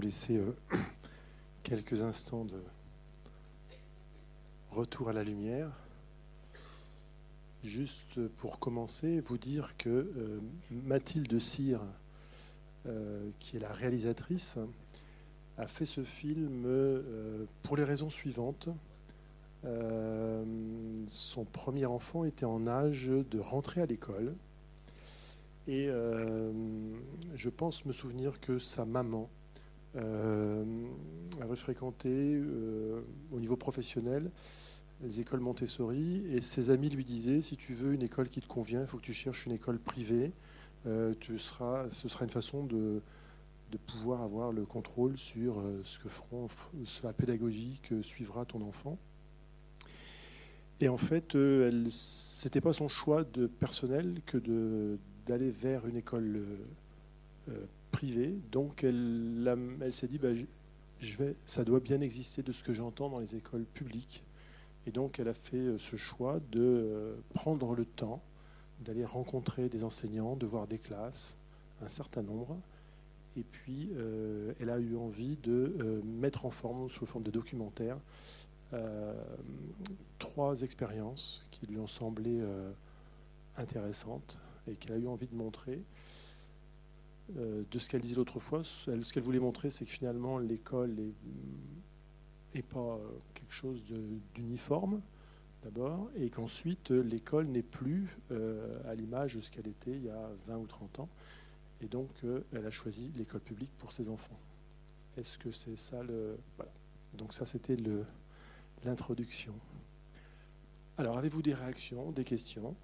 vous laisser euh, quelques instants de retour à la lumière. Juste pour commencer, vous dire que euh, Mathilde Cyr, euh, qui est la réalisatrice, a fait ce film pour les raisons suivantes. son premier enfant était en âge de rentrer à l'école. Et je pense me souvenir que sa maman avait fréquenté euh, au niveau professionnel les écoles Montessori et ses amis lui disaient si tu veux une école qui te convient, il faut que tu cherches une école privée. tu seras, ce sera une façon de, de pouvoir avoir le contrôle sur ce que feront, la pédagogie que suivra ton enfant. Et en fait, ce n'était pas son choix de personnel que d'aller vers une école euh, euh, Donc elle, s'est dit, bah, ça doit bien exister de ce que j'entends dans les écoles publiques. Et donc elle a fait euh, ce choix de prendre le temps d'aller rencontrer des enseignants, de voir des classes, un certain nombre. Et puis, elle a eu envie de mettre en forme, sous forme de documentaire, trois expériences qui lui ont semblé intéressantes et qu'elle a eu envie de montrer. Euh, de ce qu'elle disait l'autre fois, ce qu'elle voulait montrer, c'est que finalement l'école n'est pas euh, quelque chose d'uniforme, d'abord, et qu'ensuite l'école n'est plus euh, à l'image de ce qu'elle était il y a 20 ou 30 ans. Et donc elle a choisi l'école publique pour ses enfants. Est-ce que c'est ça le. Voilà. Donc ça, c'était l'introduction. Alors, avez-vous des réactions, des questions?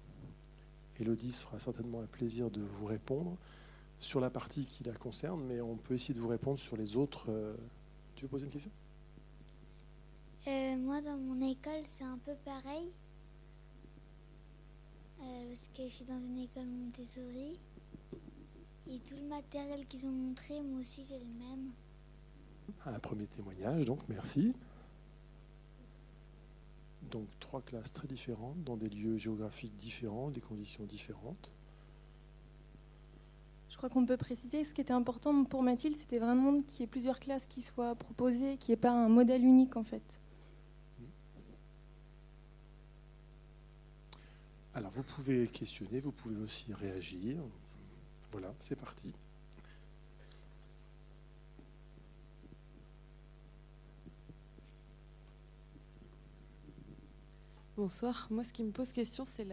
Elodie fera certainement un plaisir de vous répondre sur la partie qui la concerne, mais on peut essayer de vous répondre sur les autres. Euh, tu veux poser une question? Euh, Moi, dans mon école, c'est un peu pareil. Euh, parce que je suis dans une école Montessori. Et tout le matériel qu'ils ont montré, moi aussi, j'ai le même. Un premier témoignage, donc merci. Donc trois classes très différentes, dans des lieux géographiques différents, des conditions différentes. Je crois qu'on peut préciser, ce qui était important pour Mathilde, c'était vraiment qu'il y ait plusieurs classes qui soient proposées, qu'il n'y ait pas un modèle unique en fait. Alors vous pouvez questionner, vous pouvez aussi réagir. Voilà, c'est parti. Bonsoir. Moi, ce qui me pose question, c'est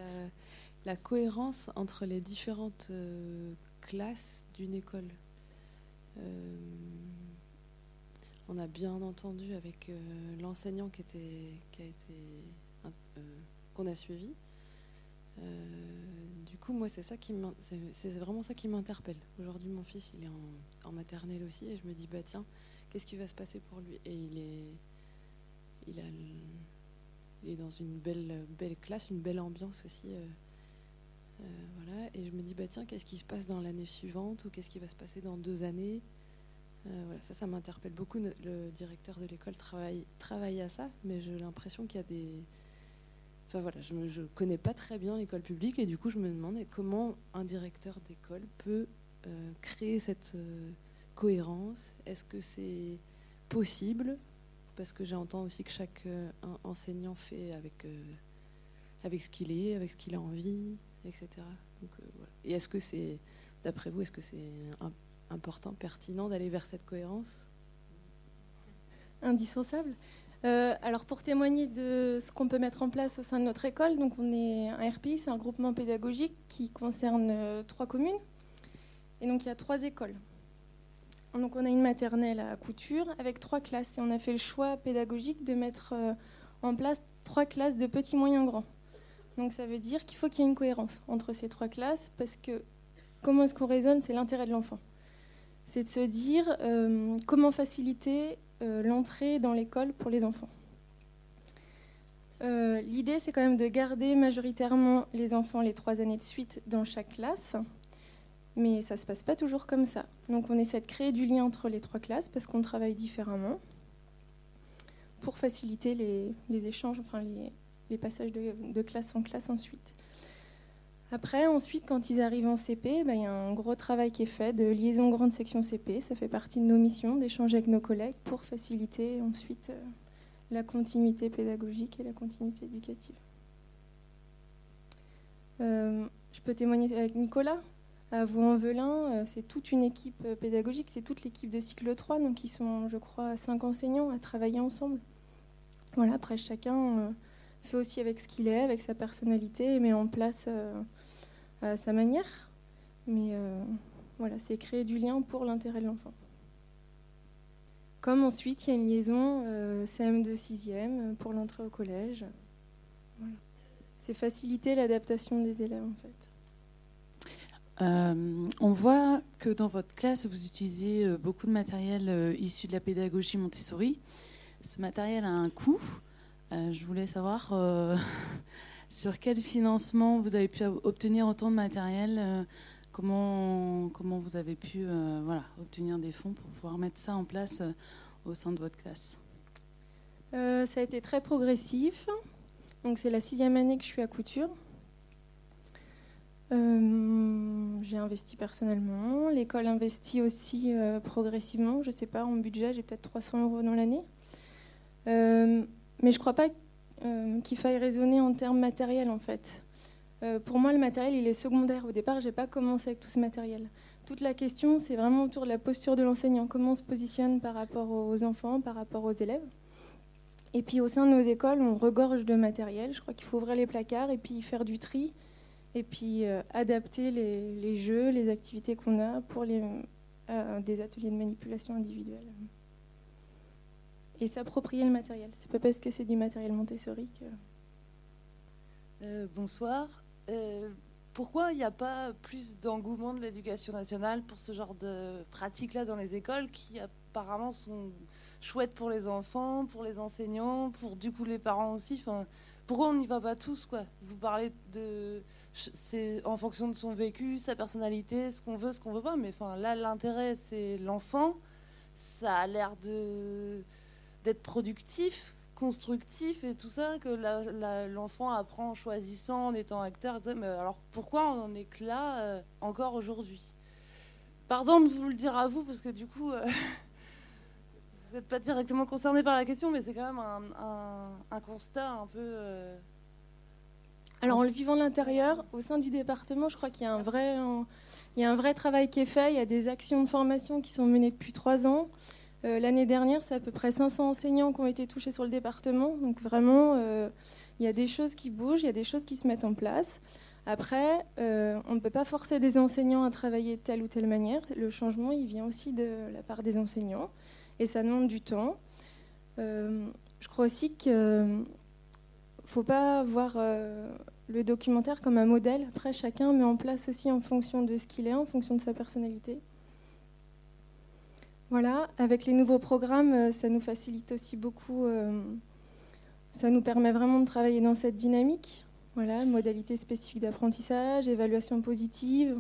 la, cohérence entre les différentes euh, classes d'une école. Euh, on a bien entendu avec euh, l'enseignant qui, était, qui a été qu'on a suivi. du coup, moi, c'est ça qui c'est vraiment ça qui m'interpelle. Aujourd'hui, mon fils, il est en, en, maternelle aussi, et je me dis, bah tiens, qu'est-ce qui va se passer pour lui? Et il est, il a il est dans une belle, belle classe, une belle ambiance aussi. Euh, euh, voilà. Et je me dis, bah, tiens, qu'est-ce qui se passe dans l'année suivante ou qu'est-ce qui va se passer dans deux années? Euh, voilà, Ça, ça m'interpelle beaucoup. Le directeur de l'école travaille, travaille à ça, mais j'ai l'impression qu'il y a des... Enfin voilà, je ne connais pas très bien l'école publique et du coup, je me demande comment un directeur d'école peut créer cette cohérence? Est-ce que c'est possible? Parce que j'entends aussi que chaque euh, enseignant fait avec, euh, avec ce qu'il est, avec ce qu'il a envie, etc. Euh, Et est-ce que c'est, d'après vous, est-ce que c'est important, pertinent d'aller vers cette cohérence? Indispensable. alors pour témoigner de ce qu'on peut mettre en place au sein de notre école, donc on est un RPI, c'est un groupement pédagogique qui concerne trois communes. Et donc il y a trois écoles. Donc on a une maternelle à couture avec trois classes et on a fait le choix pédagogique de mettre euh, en place trois classes de petits, moyens, grands. Donc ça veut dire qu'il faut qu'il y ait une cohérence entre ces trois classes parce que comment est-ce qu'on raisonne, c'est l'intérêt de l'enfant. C'est de se dire euh, comment faciliter euh, l'entrée dans l'école pour les enfants. L'idée, c'est quand même de garder majoritairement les enfants les trois années de suite dans chaque classe mais ça ne se passe pas toujours comme ça. Donc on essaie de créer du lien entre les trois classes parce qu'on travaille différemment pour faciliter les, échanges, enfin les, passages de, classe en classe ensuite. Après, ensuite, quand ils arrivent en CP, bah, il y a un gros travail qui est fait de liaison grande section CP. Ça fait partie de nos missions d'échanger avec nos collègues pour faciliter ensuite euh, la continuité pédagogique et la continuité éducative. Euh, je peux témoigner avec Nicolas. À Vaux-en-Velin, euh, c'est toute une équipe pédagogique, c'est toute l'équipe de cycle 3, donc ils sont, je crois, cinq enseignants à travailler ensemble. Voilà, après, chacun fait aussi avec ce qu'il est, avec sa personnalité, et met en place à sa manière. Mais euh, voilà, c'est créer du lien pour l'intérêt de l'enfant. Comme ensuite, il y a une liaison euh, CM2 6e pour l'entrée au collège. C'est faciliter l'adaptation des élèves en fait. Euh, on voit que dans votre classe, vous utilisez beaucoup de matériel issu de la pédagogie Montessori. Ce matériel a un coût. Je voulais savoir Sur quel financement vous avez pu obtenir autant de matériel euh, comment, comment vous avez pu euh, voilà, obtenir des fonds pour pouvoir mettre ça en place euh, au sein de votre classe? Ça a été très progressif. Donc c'est la sixième année que je suis à couture. j'ai investi personnellement. L'école investit aussi progressivement. Je ne sais pas, en budget, j'ai peut-être 300 euros dans l'année. Mais je ne crois pas euh, qu'il faille raisonner en termes matériels en fait. Euh, pour moi, le matériel, il est secondaire. Au départ, je n'ai pas commencé avec tout ce matériel. Toute la question, c'est vraiment autour de la posture de l'enseignant. Comment on se positionne par rapport aux enfants, par rapport aux élèves. Et puis au sein de nos écoles, on regorge de matériel. Je crois qu'il faut ouvrir les placards et puis faire du tri. Et puis euh, adapter les, jeux, les activités qu'on a pour des ateliers de manipulation individuelle et s'approprier le matériel. C'est pas parce que c'est du matériel Montessori que. Euh, bonsoir. Euh, pourquoi il n'y a pas plus d'engouement de l'éducation nationale pour ce genre de pratiques-là dans les écoles qui apparemment sont chouettes pour les enfants, pour les enseignants, pour du coup les parents aussi? Pourquoi on n'y va pas tous quoi Vous parlez de. C'est en fonction de son vécu, sa personnalité, ce qu'on veut, ce qu'on veut pas, mais enfin, là l'intérêt c'est l'enfant. Ça a l'air de d'être productif, constructif et tout ça, que l'enfant apprend en choisissant, en étant acteur. Mais alors pourquoi on en est que là euh, encore aujourd'hui? Pardon de vous le dire à vous, parce que du coup, euh, vous n'êtes pas directement concerné par la question, mais c'est quand même un, constat un peu... Euh, alors en le vivant de l'intérieur, au sein du département, je crois qu'il y a un vrai, il y a un vrai travail qui est fait. Il y a des actions de formation qui sont menées depuis trois ans. Euh, l'année dernière, c'est à peu près 500 enseignants qui ont été touchés sur le département. Donc vraiment, euh, il y a des choses qui bougent, il y a des choses qui se mettent en place. Après, euh, on ne peut pas forcer des enseignants à travailler de telle ou telle manière. Le changement, il vient aussi de la part des enseignants. Et ça demande du temps. je crois aussi qu'il ne faut pas voir le documentaire comme un modèle. Après, chacun met en place aussi en fonction de ce qu'il est, en fonction de sa personnalité. Voilà, avec les nouveaux programmes, euh, ça nous facilite aussi beaucoup. Euh, ça nous permet vraiment de travailler dans cette dynamique. Voilà, modalité spécifique d'apprentissage, évaluation positive,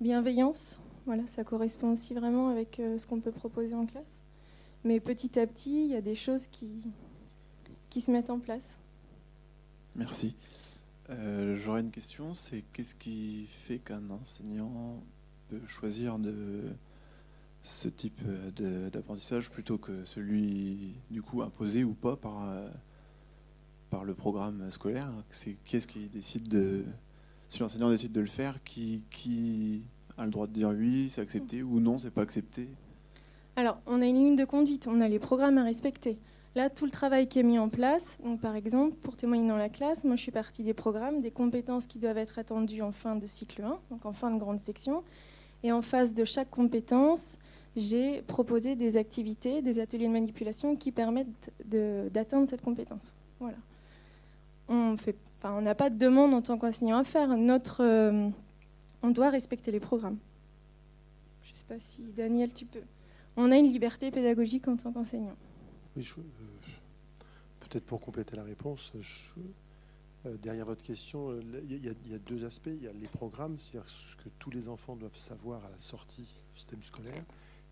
bienveillance. Voilà, ça correspond aussi vraiment avec euh, ce qu'on peut proposer en classe. Mais petit à petit, il y a des choses qui se mettent en place. Merci. J'aurais une question, c'est qu'est-ce qui fait qu'un enseignant peut choisir de ce type euh, d'apprentissage plutôt que celui du coup imposé ou pas par, euh, par le programme scolaire C'est qui est-ce qui décide de si l'enseignant décide de le faire, qui, qui a le droit de dire oui, c'est accepté ou non, c'est pas accepté? Alors, on a une ligne de conduite, on a les programmes à respecter. Là, tout le travail qui est mis en place, donc par exemple, pour témoigner dans la classe, moi je suis partie des programmes, des compétences qui doivent être attendues en fin de cycle 1, donc en fin de grande section. Et en face de chaque compétence, j'ai proposé des activités, des ateliers de manipulation qui permettent d'atteindre cette compétence. Voilà. On n'a pas de demande en tant qu'enseignant à faire. Notre, euh, on doit respecter les programmes. Je ne sais pas si Daniel, tu peux. On a une liberté pédagogique en tant qu'enseignant. Oui, euh, peut-être pour compléter la réponse, derrière votre question, il y, a deux aspects. Il y a les programmes, c'est-à-dire ce que tous les enfants doivent savoir à la sortie du système scolaire.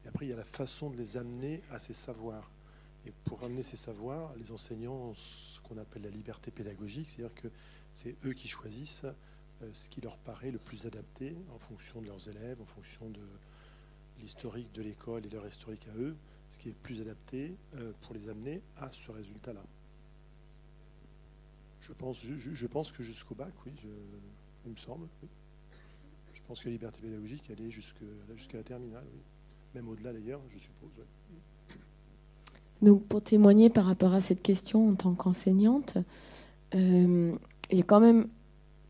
Et après, il y a la façon de les amener à ces savoirs. Et pour amener ces savoirs, les enseignants ont ce qu'on appelle la liberté pédagogique, c'est-à-dire que c'est eux qui choisissent euh, ce qui leur paraît le plus adapté en fonction de leurs élèves, en fonction de l'historique de l'école et leur historique à eux, ce qui est le plus adapté euh, pour les amener à ce résultat-là. Je pense, que jusqu'au bac, oui, je, il me semble. Oui. Je pense que la liberté pédagogique, elle est jusqu'à la terminale, oui. même au-delà d'ailleurs, je suppose. Donc pour témoigner par rapport à cette question en tant qu'enseignante, euh, il y a quand même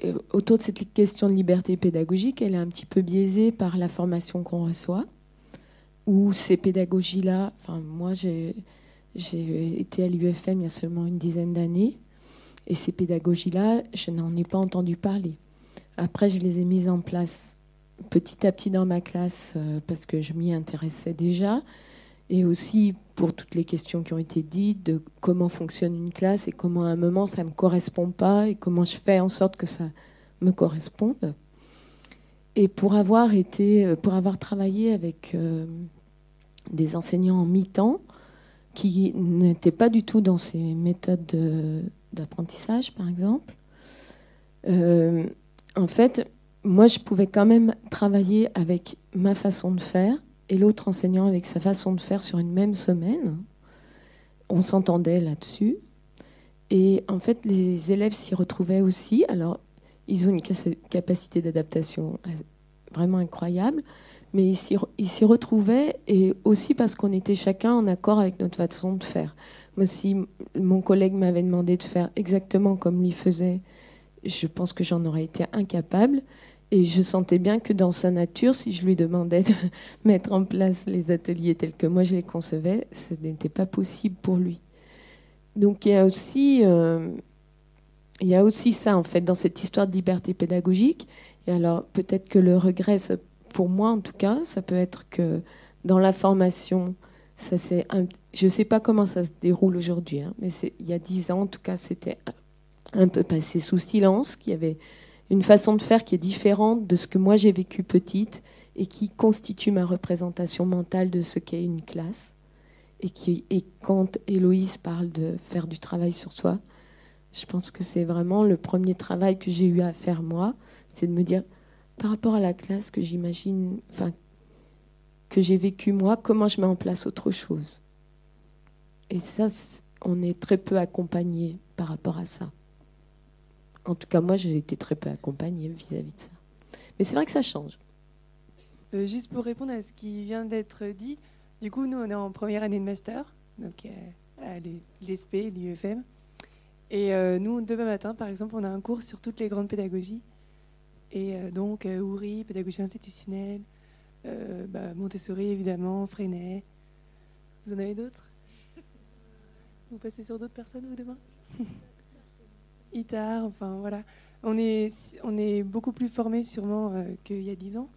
euh, autour de cette question de liberté pédagogique, elle est un petit peu biaisée par la formation qu'on reçoit, où ces pédagogies-là, enfin moi j'ai été à l'UFM il y a seulement une dizaine d'années, et ces pédagogies-là, je n'en ai pas entendu parler. Après, je les ai mises en place petit à petit dans ma classe euh, parce que je m'y intéressais déjà, et aussi pour toutes les questions qui ont été dites de comment fonctionne une classe et comment à un moment ça ne me correspond pas et comment je fais en sorte que ça me corresponde. Et pour avoir été, euh, pour avoir travaillé avec euh, des enseignants en mi-temps qui n'étaient pas du tout dans ces méthodes d'apprentissage, par exemple, euh, en fait, moi, je pouvais quand même travailler avec ma façon de faire et l'autre enseignant avec sa façon de faire sur une même semaine. On s'entendait là-dessus. Et en fait, les élèves s'y retrouvaient aussi. Alors, ils ont une capacité d'adaptation vraiment incroyable, mais ils s'y retrouvaient et aussi parce qu'on était chacun en accord avec notre façon de faire. Moi, si mon collègue m'avait demandé de faire exactement comme lui faisait, je pense que j'en aurais été incapable. Et je sentais bien que dans sa nature, si je lui demandais de mettre en place les ateliers tels que moi je les concevais, ce n'était pas possible pour lui. Donc il y a aussi, euh, il y a aussi ça en fait dans cette histoire de liberté pédagogique. Et alors peut-être que le regret, pour moi en tout cas, ça peut être que dans la formation, ça c'est, je ne sais pas comment ça se déroule aujourd'hui, hein, mais il y a dix ans en tout cas, c'était un peu passé sous silence, qu'il y avait une façon de faire qui est différente de ce que moi j'ai vécu petite et qui constitue ma représentation mentale de ce qu'est une classe. Et, qui, et quand Héloïse parle de faire du travail sur soi, je pense que c'est vraiment le premier travail que j'ai eu à faire moi, c'est de me dire, par rapport à la classe que j'imagine, enfin, que j'ai vécu moi, comment je mets en place autre chose? Et ça, on est très peu accompagné par rapport à ça. En tout cas, moi, j'ai été très peu accompagnée vis-à-vis de ça. Mais c'est vrai que ça change. Euh, juste pour répondre à ce qui vient d'être dit, du coup, nous, on est en première année de master, donc euh, à l'ESP, l'UFM. Et euh, nous, demain matin, par exemple, on a un cours sur toutes les grandes pédagogies. Et donc, Ouri, pédagogie institutionnelle, bah, Montessori, évidemment, Freinet. Vous en avez d'autres? Vous passez sur d'autres personnes, vous, demain? ITAR, enfin voilà. On est, on est beaucoup plus formés sûrement euh, qu'il y a dix ans.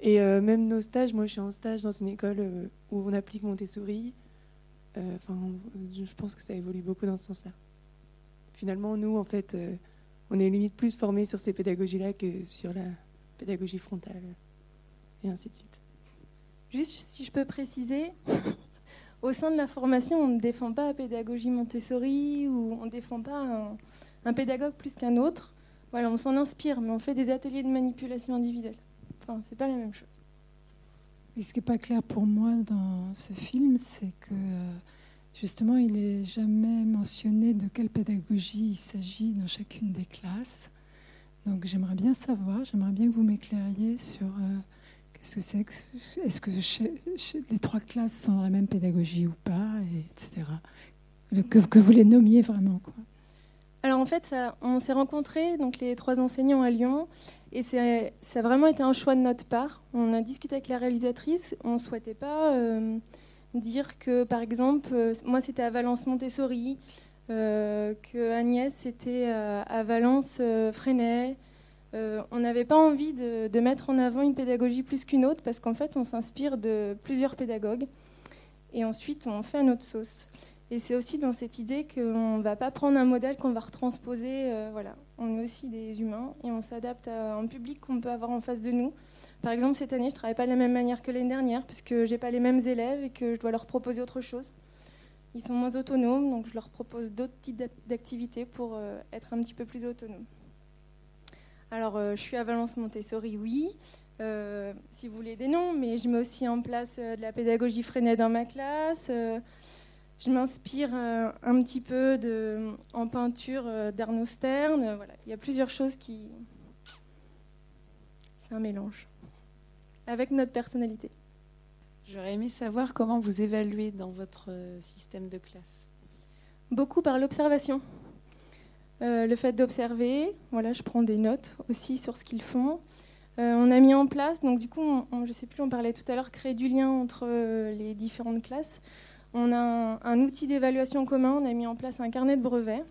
Et euh, même nos stages, moi je suis en stage dans une école euh, où on applique Montessori. Enfin, je pense que ça évolue beaucoup dans ce sens-là. Finalement, nous, en fait, on est limite plus formés sur ces pédagogies-là que sur la pédagogie frontale, et ainsi de suite. Juste si je peux préciser, au sein de la formation, on ne défend pas la pédagogie Montessori ou on ne défend pas un, un pédagogue plus qu'un autre. Voilà, on s'en inspire, mais on fait des ateliers de manipulation individuelle. Enfin, c'est pas la même chose. ce qui n'est pas clair pour moi dans ce film, c'est que justement, il n'est jamais mentionné de quelle pédagogie il s'agit dans chacune des classes. Donc j'aimerais bien savoir, j'aimerais bien que vous m'éclairiez sur euh, qu'est-ce que c'est, est-ce que les trois classes sont dans la même pédagogie ou pas, etc. Que, vous les nommiez vraiment. Quoi. Alors en fait, on s'est rencontrés, donc les trois enseignants à Lyon, et ça a vraiment été un choix de notre part. On a discuté avec la réalisatrice, on ne souhaitait pas euh, dire que, par exemple, euh, moi c'était à Valence Montessori, euh, que Agnès c'était à Valence Freinet. on n'avait pas envie de, mettre en avant une pédagogie plus qu'une autre, parce qu'en fait on s'inspire de plusieurs pédagogues, et ensuite on fait à notre sauce. Et c'est aussi dans cette idée qu'on ne va pas prendre un modèle qu'on va retransposer. Euh, voilà. On est aussi des humains et on s'adapte à un public qu'on peut avoir en face de nous. Par exemple, cette année, je ne travaille pas de la même manière que l'année dernière parce que je n'ai pas les mêmes élèves et que je dois leur proposer autre chose. Ils sont moins autonomes, donc je leur propose d'autres types d'activités pour euh, être un petit peu plus autonomes. Alors, je suis à Valence Montessori, oui. si vous voulez des noms, mais je mets aussi en place de la pédagogie freinée dans ma classe. Je m'inspire un petit peu de, en peinture d'Arnaud Stern. Voilà. Il y a plusieurs choses qui. C'est un mélange. Avec notre personnalité. J'aurais aimé savoir comment vous évaluez dans votre euh, système de classe. Beaucoup par l'observation. Euh, le fait d'observer, voilà, je prends des notes aussi sur ce qu'ils font. Euh, on a mis en place, donc du coup, je ne sais plus, on parlait tout à l'heure, créer du lien entre les différentes classes. On a un, outil d'évaluation commun, on a mis en place un carnet de brevets,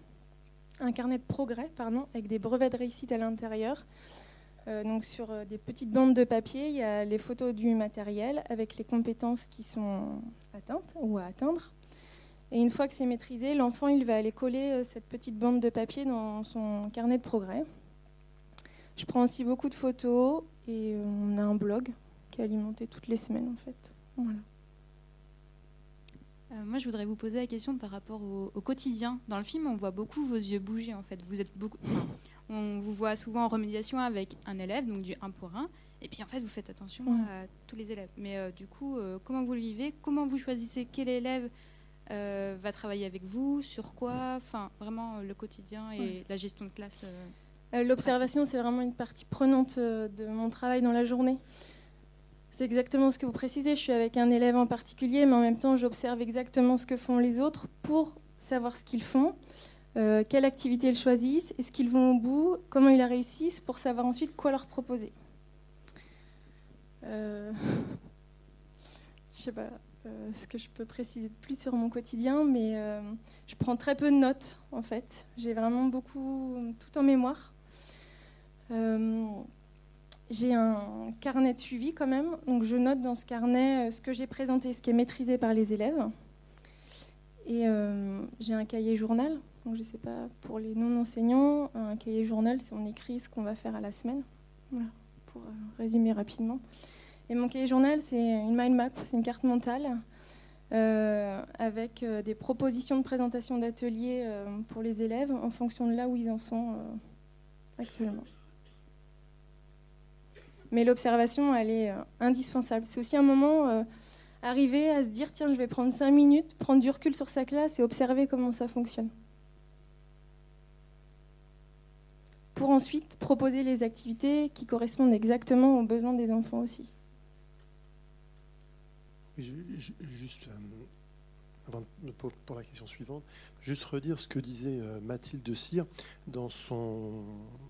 un carnet de progrès, pardon, avec des brevets de réussite à l'intérieur. Euh, donc sur euh, des petites bandes de papier, il y a les photos du matériel avec les compétences qui sont atteintes ou à atteindre. Et une fois que c'est maîtrisé, l'enfant il va aller coller euh, cette petite bande de papier dans son carnet de progrès. Je prends aussi beaucoup de photos et on a un blog qui est alimenté toutes les semaines en fait. Voilà. Moi, je voudrais vous poser la question par rapport au, au, quotidien. Dans le film, on voit beaucoup vos yeux bouger en fait. Vous êtes beaucoup, on vous voit souvent en remédiation avec un élève, donc du 1 pour 1. Et puis en fait, vous faites attention à tous les élèves. Mais euh, du coup, euh, comment vous le vivez? Comment vous choisissez quel élève euh, va travailler avec vous? Sur quoi? Enfin, vraiment le quotidien et la gestion de classe. L'observation, c'est vraiment une partie prenante de mon travail dans la journée. C'est exactement ce que vous précisez. Je suis avec un élève en particulier, mais en même temps, j'observe exactement ce que font les autres pour savoir ce qu'ils font. Euh, quelle activité ils choisissent, est-ce qu'ils vont au bout, comment ils la réussissent, pour savoir ensuite quoi leur proposer. Euh, je sais pas euh, ce que je peux préciser de plus sur mon quotidien, mais je prends très peu de notes en fait. J'ai vraiment beaucoup tout en mémoire. J'ai un carnet de suivi quand même, donc je note dans ce carnet ce que j'ai présenté, ce qui est maîtrisé par les élèves. Et j'ai un cahier journal donc, je ne sais pas, pour les non-enseignants, un cahier journal, c'est on écrit ce qu'on va faire à la semaine. Voilà, pour euh, résumer rapidement. Et mon cahier journal, c'est une mind map, c'est une carte mentale euh, avec euh, des propositions de présentation d'ateliers pour les élèves en fonction de là où ils en sont actuellement. Mais l'observation, elle est indispensable. C'est aussi un moment arriver à se dire tiens, je vais prendre cinq minutes, prendre du recul sur sa classe et observer comment ça fonctionne. pour ensuite proposer les activités qui correspondent exactement aux besoins des enfants aussi. juste, pour, la question suivante, juste redire ce que disait euh, Mathilde Cyr dans son,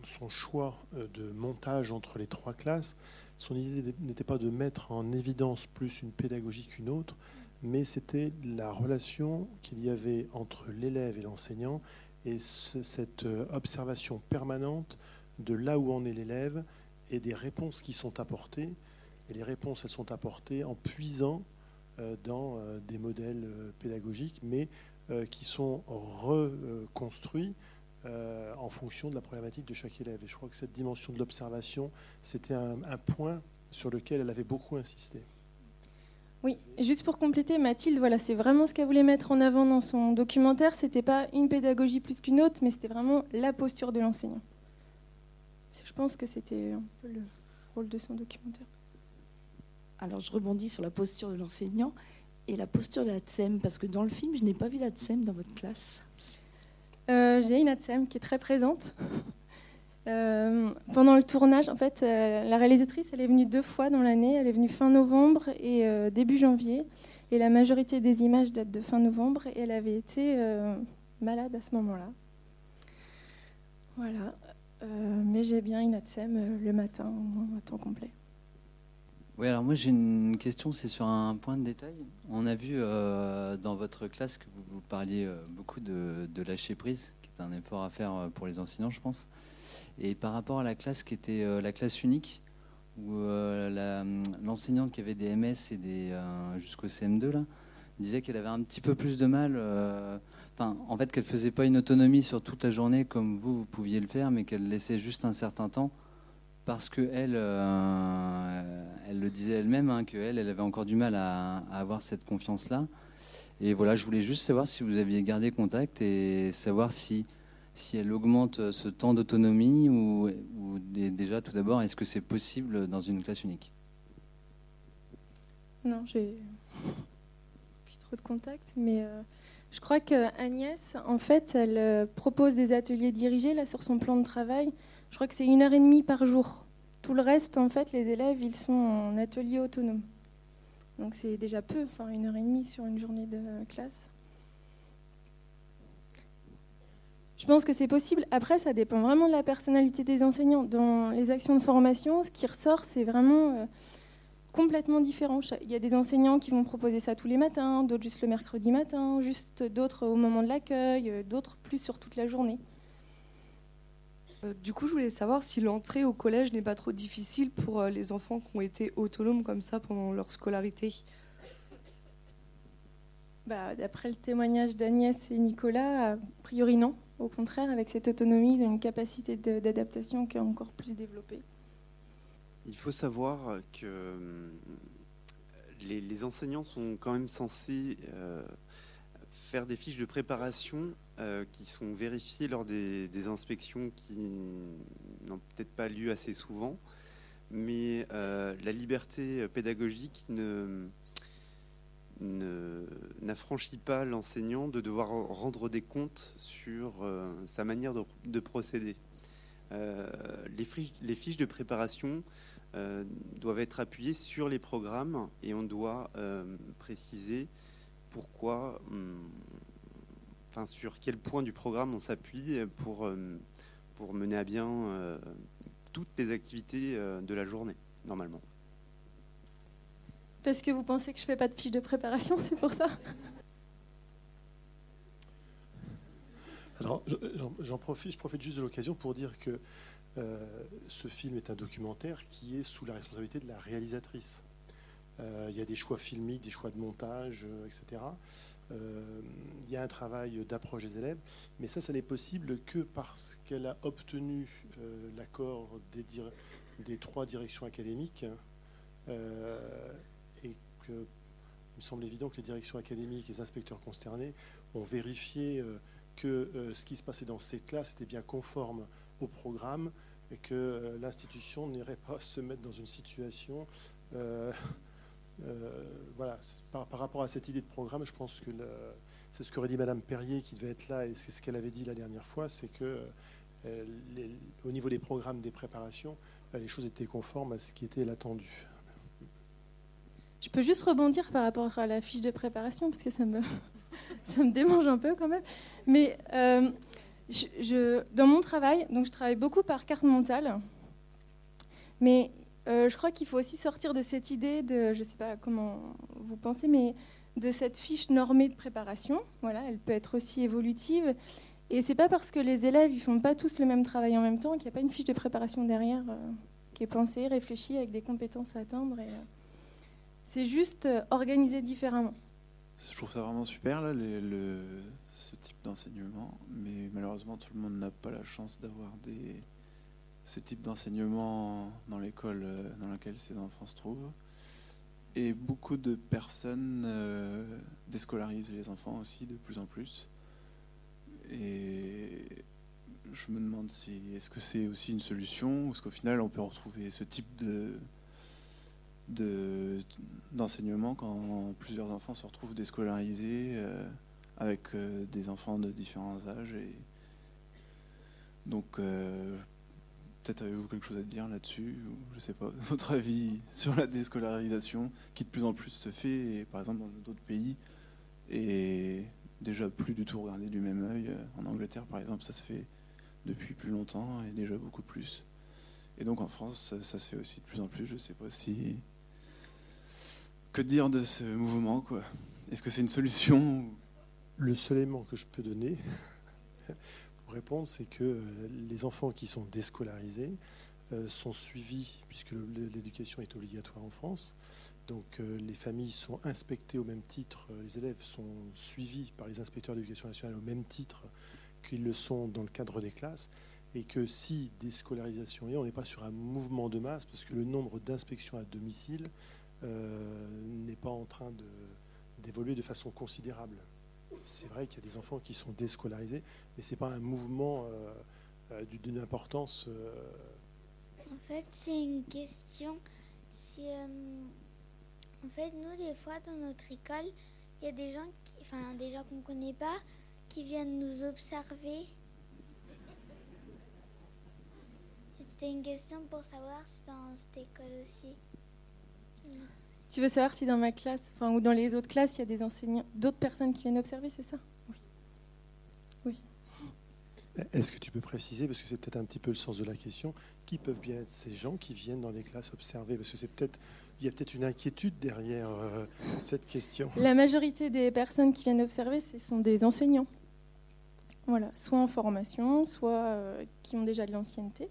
son choix euh, de montage entre les trois classes. Son idée n'était pas de mettre en évidence plus une pédagogie qu'une autre, mais c'était la relation qu'il y avait entre l'élève et l'enseignant et cette euh, observation permanente de là où en est l'élève et des réponses qui sont apportées. Et les réponses, elles sont apportées en puisant dans euh, des modèles pédagogiques, mais qui sont reconstruits en fonction de la problématique de chaque élève. Et je crois que cette dimension de l'observation, c'était un, point sur lequel elle avait beaucoup insisté. Oui, juste pour compléter, Mathilde, voilà, c'est vraiment ce qu'elle voulait mettre en avant dans son documentaire. C'était pas une pédagogie plus qu'une autre, mais c'était vraiment la posture de l'enseignant. Je pense que c'était un peu le rôle de son documentaire. Alors, je rebondis sur la posture de l'enseignant et la posture de la TSEM, parce que dans le film, je n'ai pas vu la TSEM dans votre classe. Euh, j'ai une ATSEM qui est très présente. Euh, pendant le tournage, en fait, euh, la réalisatrice, elle est venue deux fois dans l'année. Elle est venue fin novembre et début janvier. Et la majorité des images datent de fin novembre. Et elle avait été malade à ce moment-là. Voilà. mais j'ai bien une ATSEM le matin, à temps complet. Oui, alors moi j'ai une question, c'est sur un point de détail. On a vu dans votre classe que vous, vous parliez beaucoup de, lâcher prise, qui est un effort à faire pour les enseignants, je pense. Et par rapport à la classe qui était euh, la classe unique, où euh, l'enseignante qui avait des MS et des euh, jusqu'au CM2 là, disait qu'elle avait un petit peu plus de mal. Enfin, en fait, qu'elle faisait pas une autonomie sur toute la journée comme vous, vous pouviez le faire, mais qu'elle laissait juste un certain temps parce que elle, elle le disait elle-même, hein, qu'elle, elle avait encore du mal à, avoir cette confiance-là. Et voilà, je voulais juste savoir si vous aviez gardé contact et savoir si si elle augmente ce temps d'autonomie ou, déjà tout d'abord, est-ce que c'est possible dans une classe unique? Non, j'ai plus trop de contacts, mais euh, je crois que Agnès, en fait, elle euh, propose des ateliers dirigés là sur son plan de travail. Je crois que c'est une heure et demie par jour. Tout le reste, en fait, les élèves, ils sont en atelier autonome. Donc c'est déjà peu, enfin une heure et demie sur une journée de classe. Je pense que c'est possible. Après, ça dépend vraiment de la personnalité des enseignants. Dans les actions de formation, ce qui ressort, c'est vraiment euh, complètement différent. Il y a des enseignants qui vont proposer ça tous les matins, d'autres juste le mercredi matin, juste d'autres au moment de l'accueil, euh, d'autres plus sur toute la journée. Euh, du coup, je voulais savoir si l'entrée au collège n'est pas trop difficile pour les enfants qui ont été autonomes comme ça pendant leur scolarité. Bah, D'après le témoignage d'Agnès et Nicolas, a priori non. Au contraire, avec cette autonomie, ils ont une capacité d'adaptation qui est encore plus développée. Il faut savoir que euh, les, enseignants sont quand même censés euh, faire des fiches de préparation euh, qui sont vérifiées lors des, inspections qui n'ont peut-être pas lieu assez souvent. Mais la liberté pédagogique ne, n'affranchit pas l'enseignant de devoir rendre des comptes sur euh, sa manière de, procéder. Euh, les, fiches de préparation euh, doivent être appuyées sur les programmes et on doit préciser pourquoi, hum, enfin sur quel point du programme on s'appuie pour, pour mener à bien toutes les activités de la journée, normalement. Parce que vous pensez que je fais pas de fiche de préparation, c'est pour ça? Alors, j'en profite, je profite juste de l'occasion pour dire que euh, ce film est un documentaire qui est sous la responsabilité de la réalisatrice. Euh, il y a des choix filmiques, des choix de montage, euh, etc. il y a un travail d'approche des élèves, mais ça, ça n'est possible que parce qu'elle a obtenu l'accord des, trois directions académiques il me semble évident que les directions académiques et les inspecteurs concernés ont vérifié euh, que euh, ce qui se passait dans ces classes était bien conforme au programme et que euh, l'institution n'irait pas se mettre dans une situation. Voilà, par, rapport à cette idée de programme, je pense que c'est ce qu'aurait dit Madame Perrier qui devait être là et c'est ce qu'elle avait dit la dernière fois, c'est que au niveau des programmes des préparations, les choses étaient conformes à ce qui était l'attendu. Je peux juste rebondir par rapport à la fiche de préparation, parce que ça me, ça me démange un peu quand même. Mais euh, dans mon travail, donc je travaille beaucoup par carte mentale. Mais euh, je crois qu'il faut aussi sortir de cette idée de, je ne sais pas comment vous pensez, mais de cette fiche normée de préparation. Voilà, elle peut être aussi évolutive. Et c'est pas parce que les élèves ils font pas tous le même travail en même temps qu'il n'y a pas une fiche de préparation derrière euh, qui est pensée, réfléchie avec des compétences à atteindre. Et, c'est juste euh, organisé différemment. Je trouve ça vraiment super, là, ce type d'enseignement. Mais malheureusement, tout le monde n'a pas la chance d'avoir des, ces types d'enseignement dans l'école euh, dans laquelle ces enfants se trouvent. Et beaucoup de personnes euh, déscolarisent les enfants aussi de plus en plus. Et je me demande si est-ce que c'est aussi une solution ou est-ce qu'au final on peut retrouver ce type de, d'enseignement quand plusieurs enfants se retrouvent déscolarisés euh, avec des enfants de différents âges. Et donc, peut-être avez-vous quelque chose à dire là-dessus, ou je sais pas, votre avis sur la déscolarisation qui de plus en plus se fait, et, par exemple dans d'autres pays, et déjà plus du tout regardé du même œil. En Angleterre, par exemple, ça se fait depuis plus longtemps et déjà beaucoup plus. Et donc en France, ça, ça se fait aussi de plus en plus. Je ne sais pas si que dire de ce mouvement quoi Est-ce que c'est une solution Le seul élément que je peux donner pour répondre, c'est que euh, les enfants qui sont déscolarisés euh, sont suivis, puisque l'éducation est obligatoire en France. Donc euh, les familles sont inspectées au même titre, les élèves sont suivis par les inspecteurs d'éducation nationale au même titre qu'ils le sont dans le cadre des classes et que si déscolarisation est, on n'est pas sur un mouvement de masse, parce que le nombre d'inspections à domicile n'est pas en train d'évoluer de, façon considérable. C'est vrai qu'il y a des enfants qui sont déscolarisés, mais c'est pas un mouvement d'une importance. En fait, c'est une question. En fait, nous, des fois, dans notre école, il y a des gens, enfin, des gens qu'on ne connaît pas, qui viennent nous observer. C'était une question pour savoir si dans cette école aussi. Tu veux savoir si dans ma classe, enfin, ou dans les autres classes, il y a des enseignants, d'autres personnes qui viennent observer, c'est ça? Oui. Oui. Est-ce que tu peux préciser, parce que c'est peut-être un petit peu le sens de la question, qui peuvent bien être ces gens qui viennent dans des classes observer? Parce que c'est peut-être, il y a peut-être une inquiétude derrière euh, cette question. La majorité des personnes qui viennent observer, ce sont des enseignants. Voilà, soit en formation, soit euh, qui ont déjà de l'ancienneté.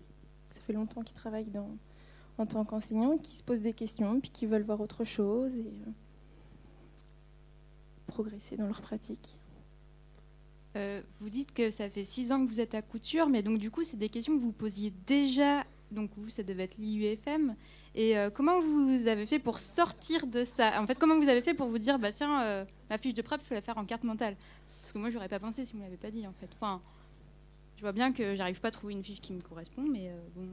Ça fait longtemps qu'ils travaillent dans, en tant qu'enseignants, qui se posent des questions, puis qui veulent voir autre chose et euh, progresser dans leur pratique. Euh, vous dites que ça fait six ans que vous êtes à couture, mais donc du coup, c'est des questions que vous posiez déjà. Donc vous, ça devait être l'IUFM. Et euh, comment vous avez fait pour sortir de ça? En fait, comment vous avez fait pour vous dire, bah tiens, ma fiche de prep, je peux la faire en carte mentale? Parce que moi, j'aurais pas pensé si vous ne l'avez pas dit, en fait. Enfin, je vois bien que j'arrive pas à trouver une fiche qui me correspond, mais bon.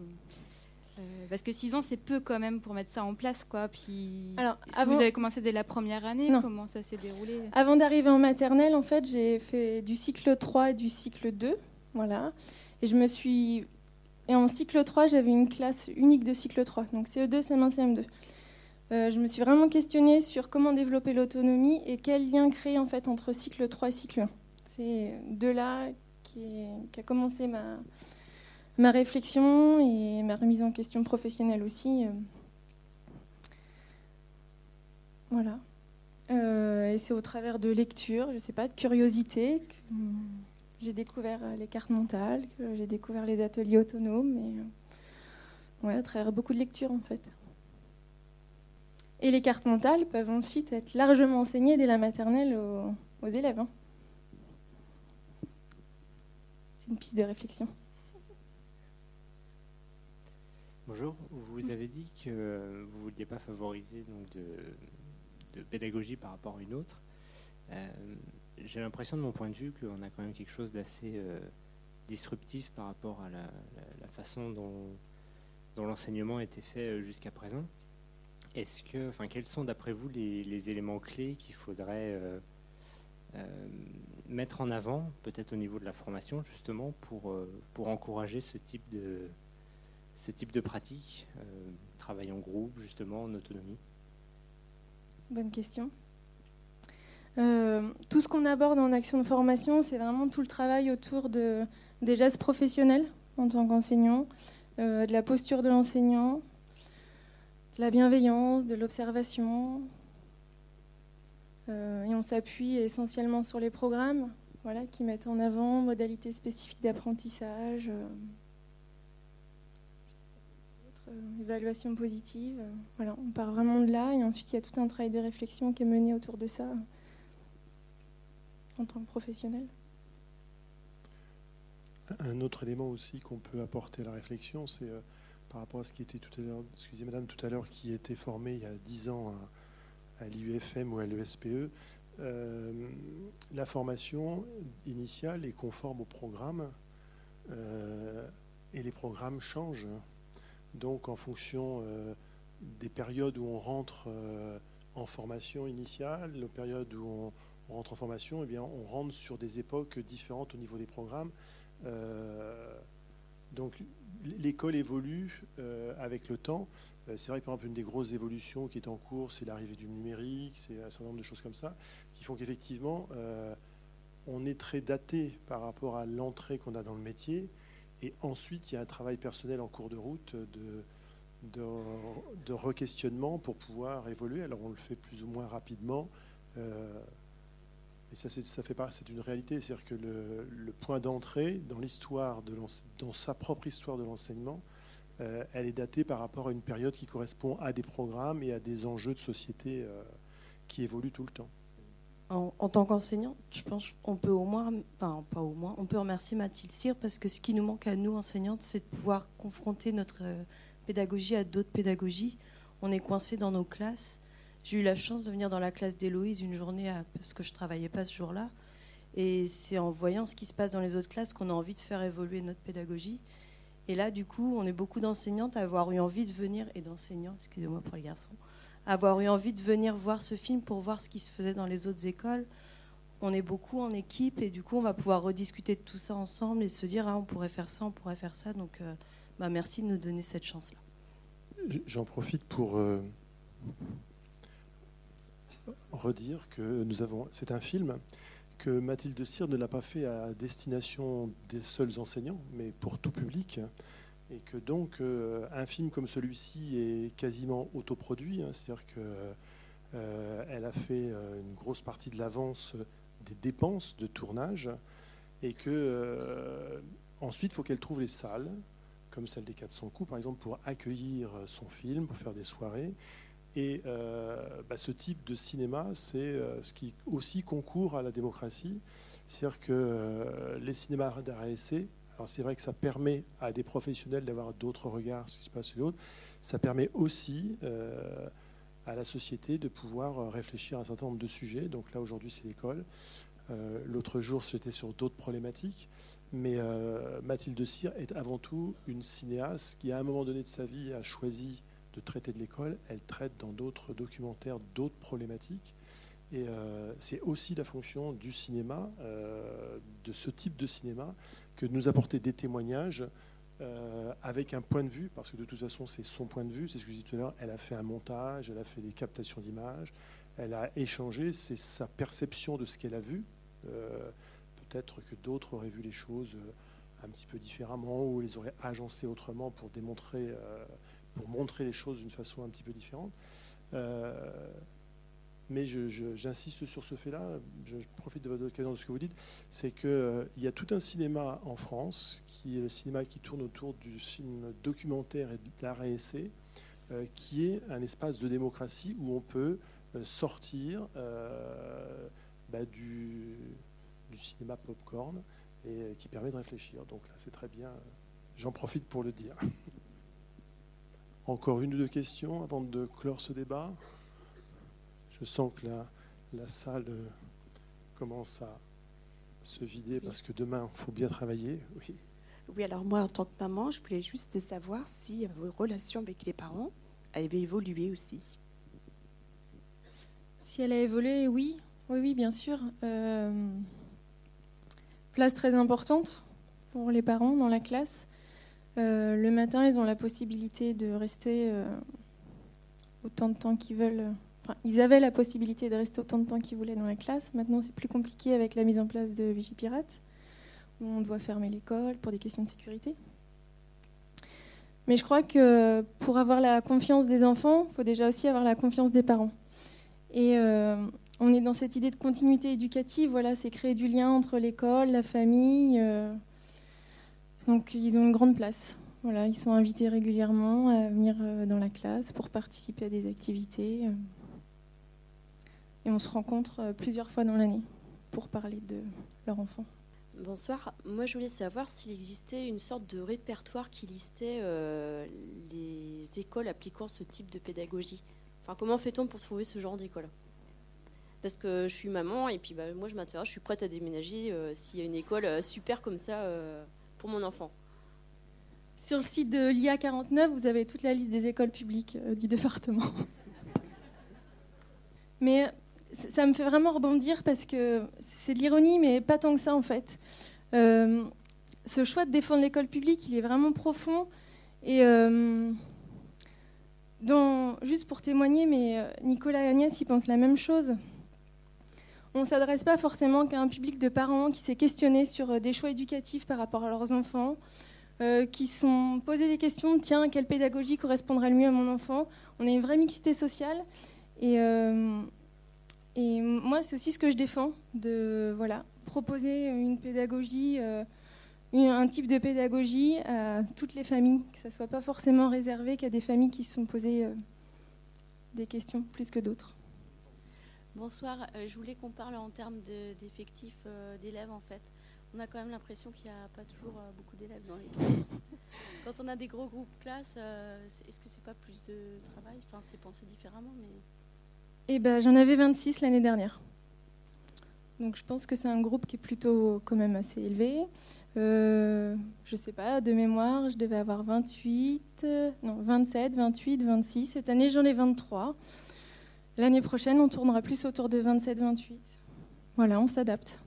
Euh, parce que 6 ans, c'est peu quand même pour mettre ça en place. Quoi. Puis, Alors, vous avez commencé dès la première année? Comment ça s'est déroulé? Avant d'arriver en maternelle, en fait, j'ai fait du cycle 3 et du cycle 2. Voilà. Et je me suis. Et en cycle 3, j'avais une classe unique de cycle 3, donc CE2, CM1, CM2. Euh, je me suis vraiment questionnée sur comment développer l'autonomie et quel lien créer en fait entre cycle 3 et cycle 1. C'est de là qu'a commencé ma, ma réflexion et ma remise en question professionnelle aussi. Euh, voilà. Euh, et c'est au travers de lecture, je ne sais pas, de curiosité, que j'ai découvert euh, les cartes mentales, que j'ai découvert les ateliers autonomes, et ouais, à travers beaucoup de lectures en fait. Et les cartes mentales peuvent ensuite être largement enseignées dès la maternelle aux, élèves. Hein. C'est une piste de réflexion. Bonjour, vous avez dit que vous ne vouliez pas favoriser donc, de, pédagogie par rapport à une autre. Euh, j'ai l'impression de mon point de vue qu'on a quand même quelque chose d'assez euh, disruptif par rapport à la, façon dont, dont l'enseignement a été fait euh, jusqu'à présent. Est-ce que, enfin, quels sont d'après vous les, éléments clés qu'il faudrait mettre en avant, peut-être au niveau de la formation justement, pour, pour encourager ce type de, ce type de pratique, euh, travail en groupe, justement, en autonomie Bonne question. Euh, tout ce qu'on aborde en action de formation, c'est vraiment tout le travail autour de, des gestes professionnels en tant qu'enseignant, euh, de la posture de l'enseignant, de la bienveillance, de l'observation. et on s'appuie essentiellement sur les programmes voilà, qui mettent en avant modalités spécifiques d'apprentissage. Euh, évaluation positive. Voilà, on part vraiment de là et ensuite il y a tout un travail de réflexion qui est mené autour de ça en tant que professionnel. Un autre élément aussi qu'on peut apporter à la réflexion, c'est euh, par rapport à ce qui était tout à l'heure, excusez madame, tout à l'heure, qui était formé il y a 10 ans à, l'IUFM ou à l'ESPE. Euh, la formation initiale est conforme au programme et les programmes changent. Donc en fonction euh, des périodes où on rentre euh, en formation initiale, les périodes où on, rentre en formation, eh on rentre sur des époques différentes au niveau des programmes. Euh, donc l'école évolue avec le temps. c'est vrai que par exemple une des grosses évolutions qui est en cours, c'est l'arrivée du numérique, c'est un certain nombre de choses comme ça, qui font qu'effectivement on est très daté par rapport à l'entrée qu'on a dans le métier. Et ensuite, il y a un travail personnel en cours de route de, de, re-questionnement pour pouvoir évoluer. Alors, on le fait plus ou moins rapidement. Euh, et ça, ça fait pas, c'est une réalité. C'est-à-dire que le, point d'entrée dans l'histoire, de dans sa propre histoire de l'enseignement, euh, elle est datée par rapport à une période qui correspond à des programmes et à des enjeux de société euh, qui évoluent tout le temps en, tant qu'enseignant, je pense qu'on peut au moins, enfin pas au moins, on peut remercier Mathilde Cyr parce que ce qui nous manque à nous enseignantes, c'est de pouvoir confronter notre euh, pédagogie à d'autres pédagogies. On est coincé dans nos classes. J'ai eu la chance de venir dans la classe d'Héloïse une journée parce que je travaillais pas ce jour-là. Et c'est en voyant ce qui se passe dans les autres classes qu'on a envie de faire évoluer notre pédagogie. Et là, du coup, on est beaucoup d'enseignantes à avoir eu envie de venir, et d'enseignants, excusez-moi pour les garçons, avoir eu envie de venir voir ce film pour voir ce qui se faisait dans les autres écoles. On est beaucoup en équipe et du coup, on va pouvoir rediscuter de tout ça ensemble et se dire, ah, on pourrait faire ça, on pourrait faire ça. Donc, euh, bah, merci de nous donner cette chance-là. J'en profite pour euh, redire que nous avons. C'est un film que Mathilde Cyr ne l'a pas fait à destination des seuls enseignants, mais pour tout public. Et que donc, euh, un film comme celui-ci est quasiment autoproduit, hein, c'est-à-dire qu'elle euh, a fait euh, une grosse partie de l'avance des dépenses de tournage, et que ensuite, il faut qu'elle trouve les salles, comme celle des 400 coups, par exemple, pour accueillir son film, pour faire des soirées. Et bah, ce type de cinéma, c'est ce qui aussi concourt à la démocratie. C'est-à-dire que les cinémas d'art essai, alors c'est vrai que ça permet à des professionnels d'avoir d'autres regards sur ce qui se passe sur l'autre, ça permet aussi à la société de pouvoir réfléchir à un certain nombre de sujets. Donc là, aujourd'hui, c'est l'école. L'autre jour, j'étais sur d'autres problématiques. Mais Mathilde Cyr est avant tout une cinéaste qui, à un moment donné de sa vie, a choisi de traiter de l'école, elle traite dans d'autres documentaires d'autres problématiques. Et euh, c'est aussi la fonction du cinéma, euh, de ce type de cinéma, que de nous apporter des témoignages euh, avec un point de vue, parce que de toute façon c'est son point de vue, c'est ce que je disais tout à l'heure, elle a fait un montage, elle a fait des captations d'images, elle a échangé, c'est sa perception de ce qu'elle a vu. Peut-être que d'autres auraient vu les choses un petit peu différemment ou les auraient agencées autrement pour démontrer pour montrer les choses d'une façon un petit peu différente. Mais j'insiste sur ce fait-là, je, profite de votre occasion de ce que vous dites, c'est qu'il euh, y a tout un cinéma en France, qui est le cinéma qui tourne autour du film documentaire et d'art et essai, euh, qui est un espace de démocratie où on peut sortir bah, du, du, cinéma popcorn et qui permet de réfléchir. Donc là, c'est très bien. J'en profite pour le dire. Encore une ou deux questions avant de clore ce débat? Je sens que la, la salle euh, commence à se vider parce que demain, il faut bien travailler. Oui. oui, alors moi, en tant que maman, je voulais juste savoir si vos relations avec les parents avaient évolué aussi. Si elle a évolué, oui. Oui, oui, bien sûr. Euh, place très importante pour les parents dans la classe. Euh, le matin, ils ont la possibilité de rester euh, autant de temps qu'ils veulent. Ils avaient la possibilité de rester autant de temps qu'ils voulaient dans la classe. Maintenant, c'est plus compliqué avec la mise en place de Vigipirate, où on doit fermer l'école pour des questions de sécurité. Mais je crois que pour avoir la confiance des enfants, il faut déjà aussi avoir la confiance des parents. Et euh, on est dans cette idée de continuité éducative. Voilà, c'est créer du lien entre l'école, la famille. Donc ils ont une grande place. Voilà, ils sont invités régulièrement à venir euh, dans la classe pour participer à des activités. Euh. Et on se rencontre euh, plusieurs fois dans l'année pour parler de leur enfant. Bonsoir. Moi, je voulais savoir s'il existait une sorte de répertoire qui listait les écoles appliquant ce type de pédagogie. Enfin, comment fait-on pour trouver ce genre d'école? Parce que je suis maman et puis bah, moi, je m'intéresse, je suis prête à déménager s'il y a une école super comme ça mon enfant. Sur le site de l'IA 49, vous avez toute la liste des écoles publiques euh, du département. mais ça me fait vraiment rebondir parce que c'est de l'ironie, mais pas tant que ça en fait. Euh, ce choix de défendre l'école publique, il est vraiment profond. Et euh, juste pour témoigner, mais Nicolas et Agnès, ils pensent la même chose on ne s'adresse pas forcément qu'à un public de parents qui s'est questionné sur euh, des choix éducatifs par rapport à leurs enfants, euh, qui sont posés des questions, tiens, quelle pédagogie correspondrait le mieux à mon enfant? On a une vraie mixité sociale. Et, euh, et moi, c'est aussi ce que je défends, de voilà, proposer une pédagogie, un type de pédagogie à toutes les familles, que ça ne soit pas forcément réservé qu'à des familles qui se sont posées des questions plus que d'autres. Bonsoir, euh, je voulais qu'on parle en termes d'effectifs euh, d'élèves en fait. On a quand même l'impression qu'il n'y a pas toujours euh, beaucoup d'élèves dans les classes. Quand on a des gros groupes classes, est-ce que c'est pas plus de travail? Enfin, c'est pensé différemment, mais. Eh ben, j'en avais 26 l'année dernière. Donc je pense que c'est un groupe qui est plutôt quand même assez élevé. Euh, je sais pas, de mémoire, je devais avoir 28, non 27, 28, 26. Cette année, j'en ai 23. L'année prochaine, on tournera plus autour de 27, 28. Voilà, on s'adapte.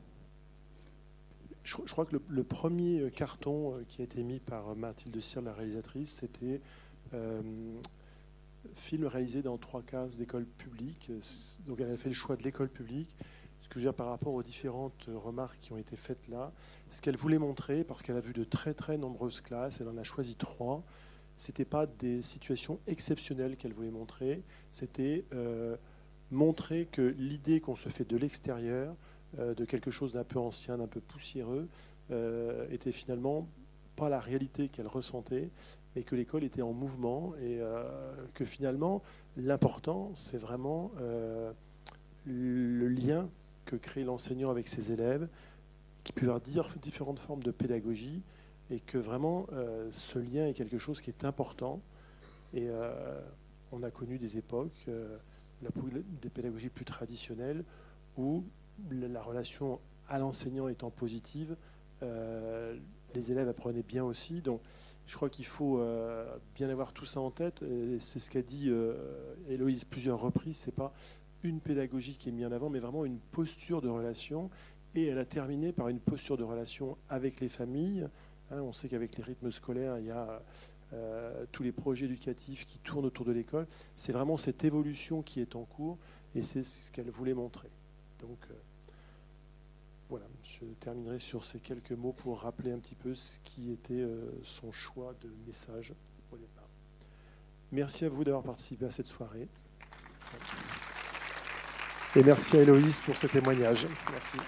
Je, crois que le, premier euh, carton euh, qui a été mis par Mathilde Cyr, la réalisatrice, c'était euh, film réalisé dans trois cases d'école publique. Donc elle a fait le choix de l'école publique. Ce que je veux dire par rapport aux différentes remarques qui ont été faites là, ce qu'elle voulait montrer, parce qu'elle a vu de très très nombreuses classes, elle en a choisi trois. C'était pas des situations exceptionnelles qu'elle voulait montrer. C'était montrer que l'idée qu'on se fait de l'extérieur euh, de quelque chose d'un peu ancien, d'un peu poussiéreux, euh, était finalement pas la réalité qu'elle ressentait, mais que l'école était en mouvement et euh, que finalement l'important c'est vraiment le lien que crée l'enseignant avec ses élèves, qui peut avoir différentes formes de pédagogie et que vraiment ce lien est quelque chose qui est important. Et on a connu des époques, des pédagogies plus traditionnelles, où la relation à l'enseignant étant positive, euh, les élèves apprenaient bien aussi. Donc, je crois qu'il faut euh, bien avoir tout ça en tête. C'est ce qu'a dit euh, Héloïse plusieurs reprises. C'est pas une pédagogie qui est mise en avant, mais vraiment une posture de relation. Et elle a terminé par une posture de relation avec les familles. Hein, on sait qu'avec les rythmes scolaires, il y a tous les projets éducatifs qui tournent autour de l'école. C'est vraiment cette évolution qui est en cours, et c'est ce qu'elle voulait montrer. Donc voilà, je terminerai sur ces quelques mots pour rappeler un petit peu ce qui était euh, son choix de message au départ. Merci à vous d'avoir participé à cette soirée. Et merci à Héloïse pour ce témoignage. Merci.